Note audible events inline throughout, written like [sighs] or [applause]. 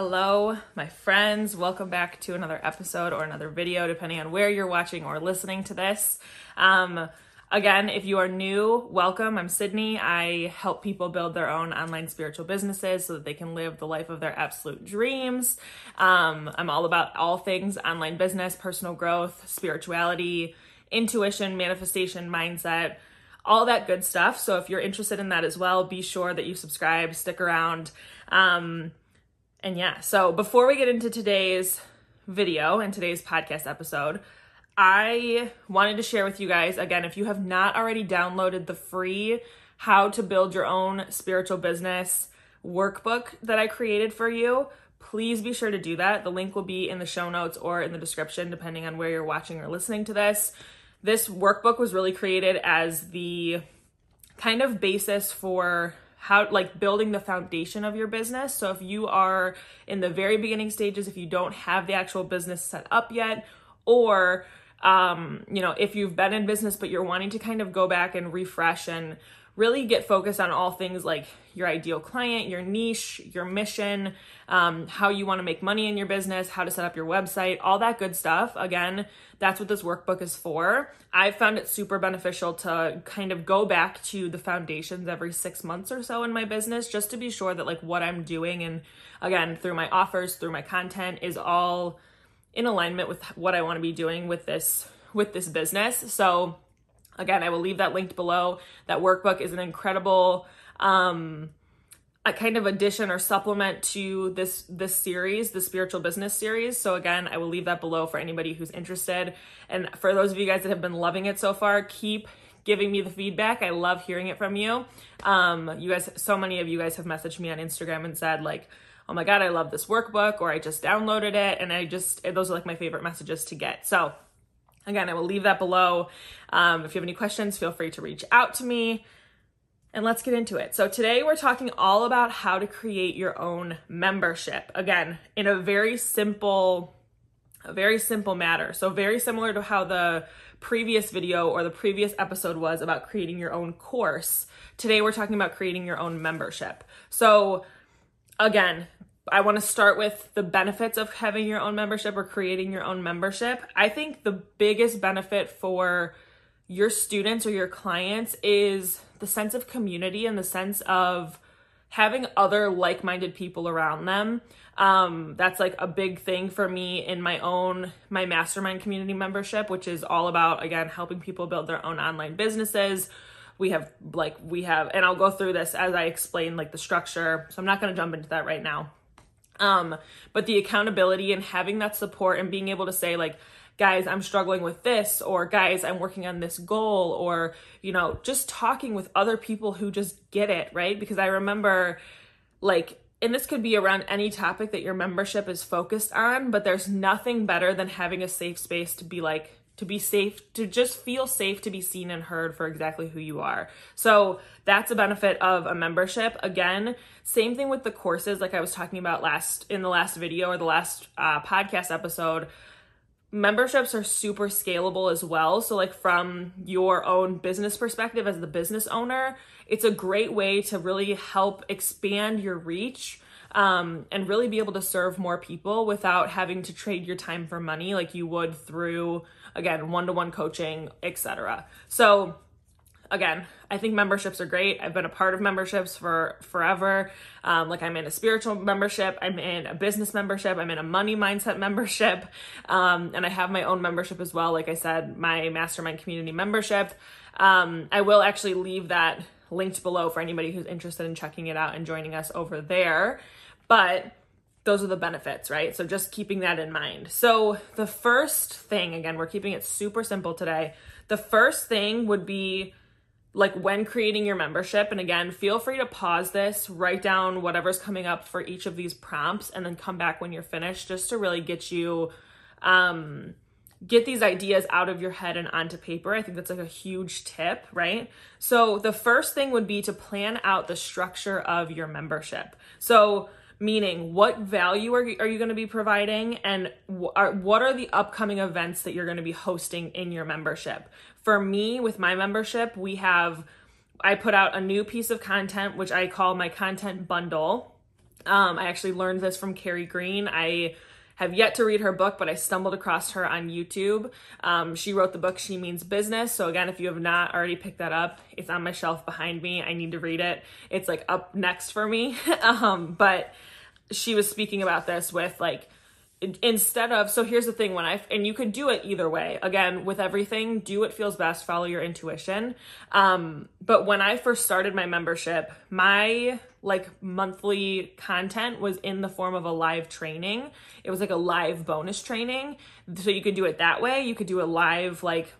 Hello, my friends. Welcome back to another episode or another video, depending on where you're watching or listening to this. Um, again, if you are new, welcome. I'm Sydney. I help people build their own online spiritual businesses so that they can live the life of their absolute dreams. Um, I'm all about all things online business, personal growth, spirituality, intuition, manifestation, mindset all that good stuff. So if you're interested in that as well, be sure that you subscribe, stick around. Um, and yeah, so before we get into today's video and today's podcast episode, I wanted to share with you guys again, if you have not already downloaded the free How to Build Your Own Spiritual Business workbook that I created for you, please be sure to do that. The link will be in the show notes or in the description, depending on where you're watching or listening to this. This workbook was really created as the kind of basis for how like building the foundation of your business. So if you are in the very beginning stages, if you don't have the actual business set up yet, or um, you know, if you've been in business but you're wanting to kind of go back and refresh and really get focused on all things like your ideal client, your niche, your mission, um, how you want to make money in your business, how to set up your website, all that good stuff. Again, that's what this workbook is for. I've found it super beneficial to kind of go back to the foundations every six months or so in my business just to be sure that like what I'm doing and again, through my offers, through my content is all in alignment with what I want to be doing with this with this business. So Again, I will leave that linked below. That workbook is an incredible um, a kind of addition or supplement to this this series, the spiritual business series. So again, I will leave that below for anybody who's interested. And for those of you guys that have been loving it so far, keep giving me the feedback. I love hearing it from you. Um, you guys, so many of you guys have messaged me on Instagram and said like, "Oh my god, I love this workbook," or "I just downloaded it," and I just those are like my favorite messages to get. So Again, I will leave that below. Um, if you have any questions, feel free to reach out to me. And let's get into it. So, today we're talking all about how to create your own membership. Again, in a very simple, a very simple matter. So, very similar to how the previous video or the previous episode was about creating your own course. Today we're talking about creating your own membership. So, again, I want to start with the benefits of having your own membership or creating your own membership. I think the biggest benefit for your students or your clients is the sense of community and the sense of having other like minded people around them. Um, that's like a big thing for me in my own my mastermind community membership which is all about again helping people build their own online businesses we have like we have and i'll go through this as i explain like the structure so i'm not going to jump into that right now um, but the accountability and having that support and being able to say, like, guys, I'm struggling with this, or guys, I'm working on this goal, or, you know, just talking with other people who just get it, right? Because I remember, like, and this could be around any topic that your membership is focused on, but there's nothing better than having a safe space to be like, to be safe, to just feel safe to be seen and heard for exactly who you are. So that's a benefit of a membership. Again, same thing with the courses, like I was talking about last in the last video or the last uh, podcast episode. Memberships are super scalable as well. So, like, from your own business perspective as the business owner, it's a great way to really help expand your reach um, and really be able to serve more people without having to trade your time for money like you would through again, one to one coaching, etc. So, again, I think memberships are great. I've been a part of memberships for forever. Um, like I'm in a spiritual membership, I'm in a business membership, I'm in a money mindset membership, um, and I have my own membership as well. Like I said, my mastermind community membership. Um, I will actually leave that linked below for anybody who's interested in checking it out and joining us over there. But those are the benefits, right? So just keeping that in mind. So the first thing, again, we're keeping it super simple today. The first thing would be like when creating your membership. And again, feel free to pause this, write down whatever's coming up for each of these prompts, and then come back when you're finished just to really get you, um, get these ideas out of your head and onto paper. I think that's like a huge tip, right? So the first thing would be to plan out the structure of your membership. So meaning what value are, are you going to be providing and are, what are the upcoming events that you're going to be hosting in your membership for me with my membership we have i put out a new piece of content which i call my content bundle Um, I actually learned this from Carrie Green. I have yet to read her book, but I stumbled across her on YouTube. Um, she wrote the book She Means Business. So, again, if you have not already picked that up, it's on my shelf behind me. I need to read it. It's like up next for me. [laughs] um, but she was speaking about this with like, instead of so here's the thing when i and you could do it either way. Again with everything do what feels best follow your intuition. Um but when i first started my membership my like monthly content was in the form of a live training. It was like a live bonus training. So you could do it that way. You could do a live like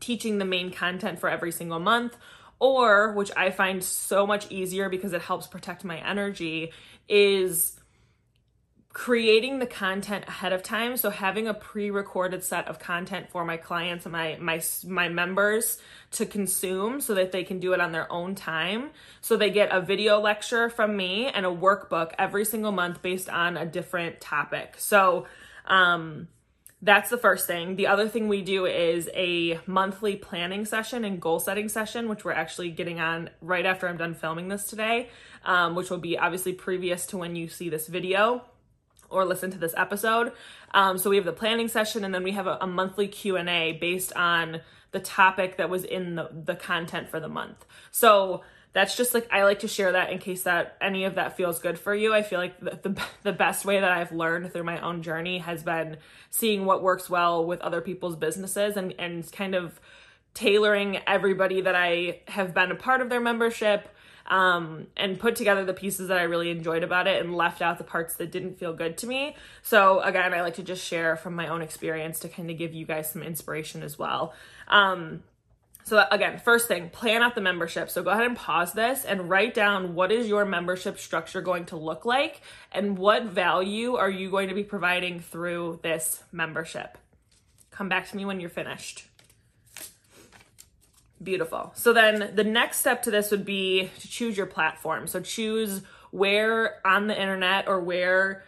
teaching the main content for every single month or which i find so much easier because it helps protect my energy is creating the content ahead of time. So having a pre-recorded set of content for my clients and my my my members to consume so that they can do it on their own time. So they get a video lecture from me and a workbook every single month based on a different topic. So um that's the first thing. The other thing we do is a monthly planning session and goal setting session, which we're actually getting on right after I'm done filming this today, um, which will be obviously previous to when you see this video or listen to this episode. Um, so we have the planning session and then we have a, a monthly Q&A based on the topic that was in the, the content for the month. So that's just like I like to share that in case that any of that feels good for you. I feel like the, the, the best way that I've learned through my own journey has been seeing what works well with other people's businesses and and kind of tailoring everybody that I have been a part of their membership um, and put together the pieces that I really enjoyed about it and left out the parts that didn't feel good to me. So, again, I like to just share from my own experience to kind of give you guys some inspiration as well. Um, so, again, first thing, plan out the membership. So, go ahead and pause this and write down what is your membership structure going to look like and what value are you going to be providing through this membership. Come back to me when you're finished. Beautiful. So then the next step to this would be to choose your platform. So choose where on the internet or where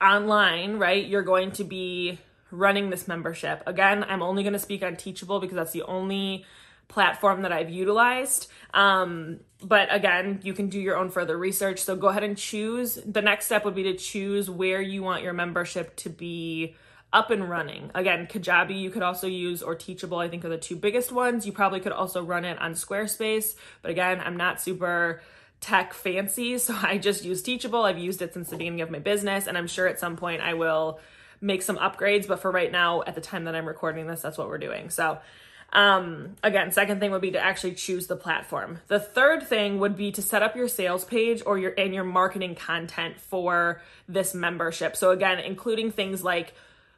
online, right, you're going to be running this membership. Again, I'm only going to speak on Teachable because that's the only platform that I've utilized. Um, but again, you can do your own further research. So go ahead and choose. The next step would be to choose where you want your membership to be up and running. Again, Kajabi you could also use or Teachable, I think are the two biggest ones. You probably could also run it on Squarespace, but again, I'm not super tech fancy, [laughs] so I just use Teachable. I've used it since the beginning of my business, and I'm sure at some point I will make some upgrades, but for right now, at the time that I'm recording this, that's what we're doing. So, um, again, second thing would be to actually choose the platform. The third thing would be to set up your sales page or your and your marketing content for this membership. So again, including things like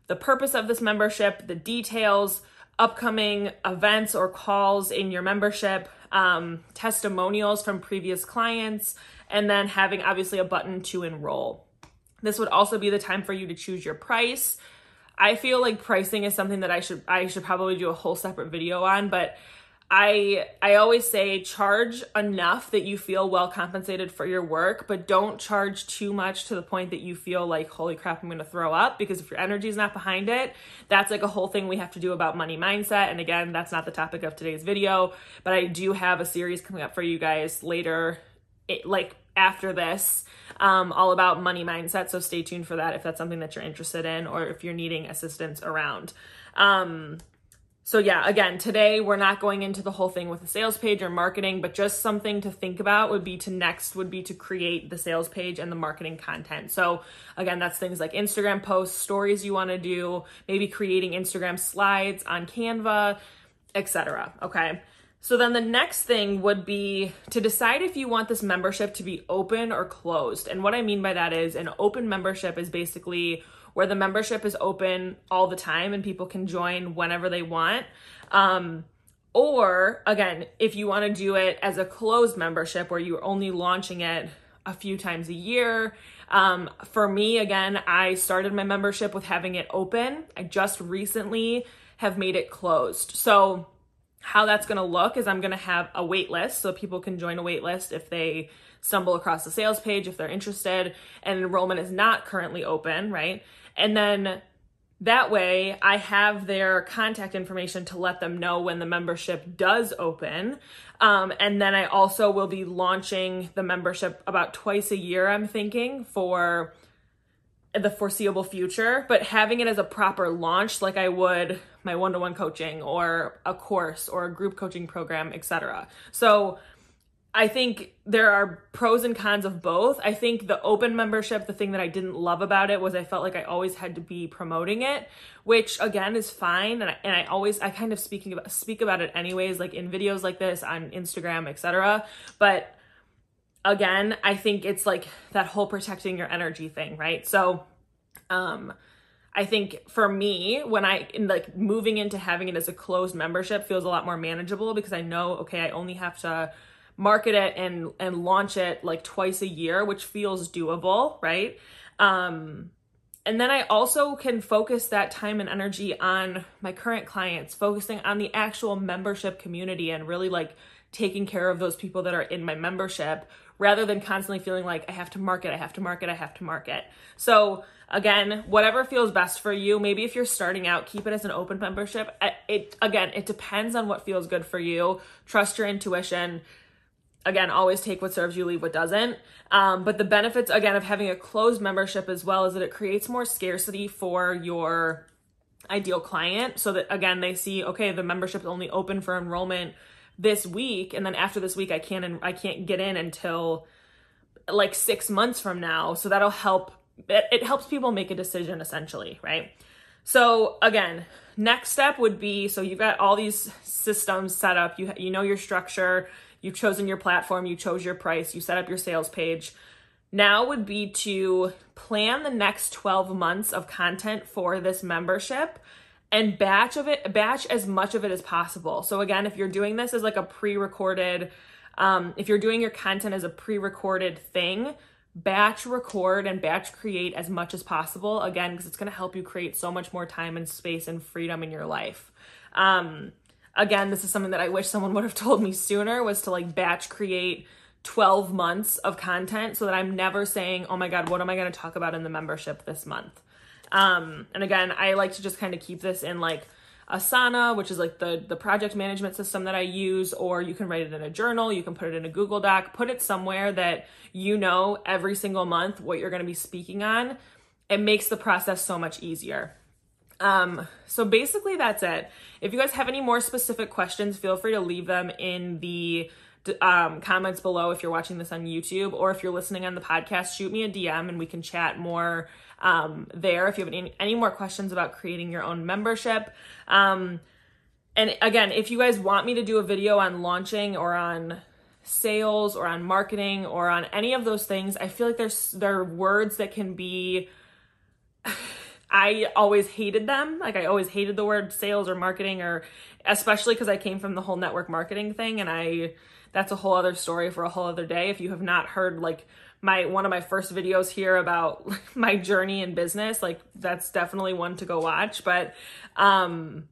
the purpose of this membership, the details, upcoming events or calls in your membership, um, testimonials from previous clients, and then having obviously a button to enroll. This would also be the time for you to choose your price. I feel like pricing is something that I should I should probably do a whole separate video on, but I I always say charge enough that you feel well compensated for your work, but don't charge too much to the point that you feel like holy crap I'm going to throw up because if your energy is not behind it, that's like a whole thing we have to do about money mindset and again, that's not the topic of today's video, but I do have a series coming up for you guys later it, like after this um, all about money mindset so stay tuned for that if that's something that you're interested in or if you're needing assistance around um, so yeah, again, today we're not going into the whole thing with a sales page or marketing, but just something to think about would be to next would be to create the sales page and the marketing content. So again, that's things like Instagram posts, stories you want to do, maybe creating Instagram slides on Canva, etc. Okay? So then the next thing would be to decide if you want this membership to be open or closed. And what I mean by that is an open membership is basically where the membership is open all the time and people can join whenever they want. Um, or again, if you want to do it as a closed membership where you're only launching it a few times a year. Um, for me, again, I started my membership with having it open. I just recently have made it closed. So, how that's going to look is I'm going to have a wait list so people can join a wait list if they stumble across the sales page if they're interested and enrollment is not currently open, right? And then that way, I have their contact information to let them know when the membership does open. Um, and then I also will be launching the membership about twice a year, I'm thinking, for the foreseeable future. But having it as a proper launch, like I would my one to one coaching or a course or a group coaching program, etc. So, I think there are pros and cons of both. I think the open membership, the thing that I didn't love about it was I felt like I always had to be promoting it, which again is fine. And I, and I always, I kind of speaking about, speak about it anyways, like in videos like this on Instagram, etc. But again, I think it's like that whole protecting your energy thing, right? So, um, I think for me, when I like moving into having it as a closed membership feels a lot more manageable because I know, okay, I only have to market it and and launch it like twice a year, which feels doable, right? Um and then I also can focus that time and energy on my current clients, focusing on the actual membership community and really like taking care of those people that are in my membership rather than constantly feeling like I have to market, I have to market, I have to market. So again, whatever feels best for you. Maybe if you're starting out, keep it as an open membership. It again, it depends on what feels good for you. Trust your intuition again, always take what serves you, leave what doesn't. Um, but the benefits, again, of having a closed membership as well is that it creates more scarcity for your ideal client. So that, again, they see, okay, the membership is only open for enrollment this week. And then after this week, I can't, and I can't get in until like six months from now. So that'll help. It, it helps people make a decision essentially, right? So again, next step would be so you've got all these systems set up. You you know your structure You've chosen your platform, you chose your price, you set up your sales page. Now would be to plan the next 12 months of content for this membership and batch of it batch as much of it as possible. So again, if you're doing this as like a pre-recorded um, if you're doing your content as a pre-recorded thing, batch record and batch create as much as possible again because it's going to help you create so much more time and space and freedom in your life. Um, again, this is something that I wish someone [laughs] would have told me sooner was to like batch create 12 months of content so that I'm never saying, oh my God, what am I going to talk about in the membership this month? Um, and again, I like to just kind of keep this in like Asana, which is like the, the project management system that I use, or you can write it in a journal, you can put it in a Google Doc, put it somewhere that you know every single month what you're going to be speaking on. It makes the process so much easier. Um, so basically that's it. If you guys have any more specific questions, feel free to leave them in the um, comments below if you're watching this on YouTube or if you're listening on the podcast, shoot me a DM and we can chat more um, there if you have any, any more questions about creating your own membership. Um, and again, if you guys want me to do a video on launching or on sales or on marketing or on any of those things, I feel like there's there are words that can be [sighs] I always hated them. Like I always hated the word sales or marketing or especially because I came from the whole network marketing thing and I that's a whole other story for a whole other day. If you have not heard like my one of my first videos here about [laughs] my journey in business, like that's definitely one to go watch. But um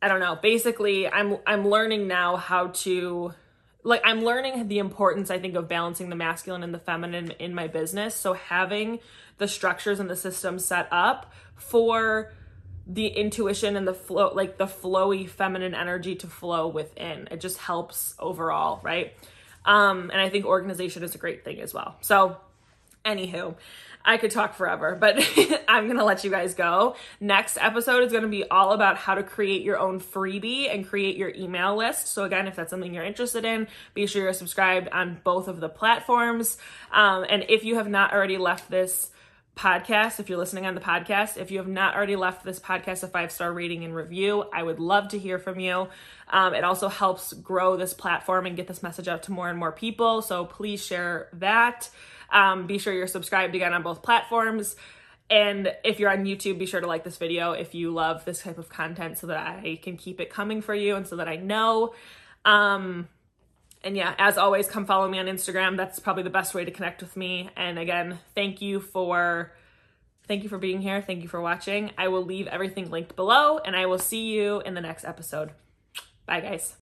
I don't know. Basically, I'm I'm learning now how to like I'm learning the importance I think of balancing the masculine and the feminine in my business. So having the structures and the systems set up for the intuition and the flow like the flowy feminine energy to flow within. It just helps overall, right? Um and I think organization is a great thing as well. So anywho, I could talk forever, but [laughs] I'm going to let you guys go. Next episode is going to be all about how to create your own freebie and create your email list. So, again, if that's something you're interested in, be sure you're subscribed on both of the platforms. Um, and if you have not already left this podcast, if you're listening on the podcast, if you have not already left this podcast a five star rating and review, I would love to hear from you. Um, it also helps grow this platform and get this message out to more and more people. So please share that. Um, be sure you're subscribed again on both platforms. And if you're on YouTube, be sure to like this video if you love this type of content so that I can keep it coming for you and so that I know. Um, and yeah, as always, come follow me on Instagram. That's probably the best way to connect with me. And again, thank you for thank you for being here. Thank you for watching. I will leave everything linked below and I will see you in the next episode. Bye guys.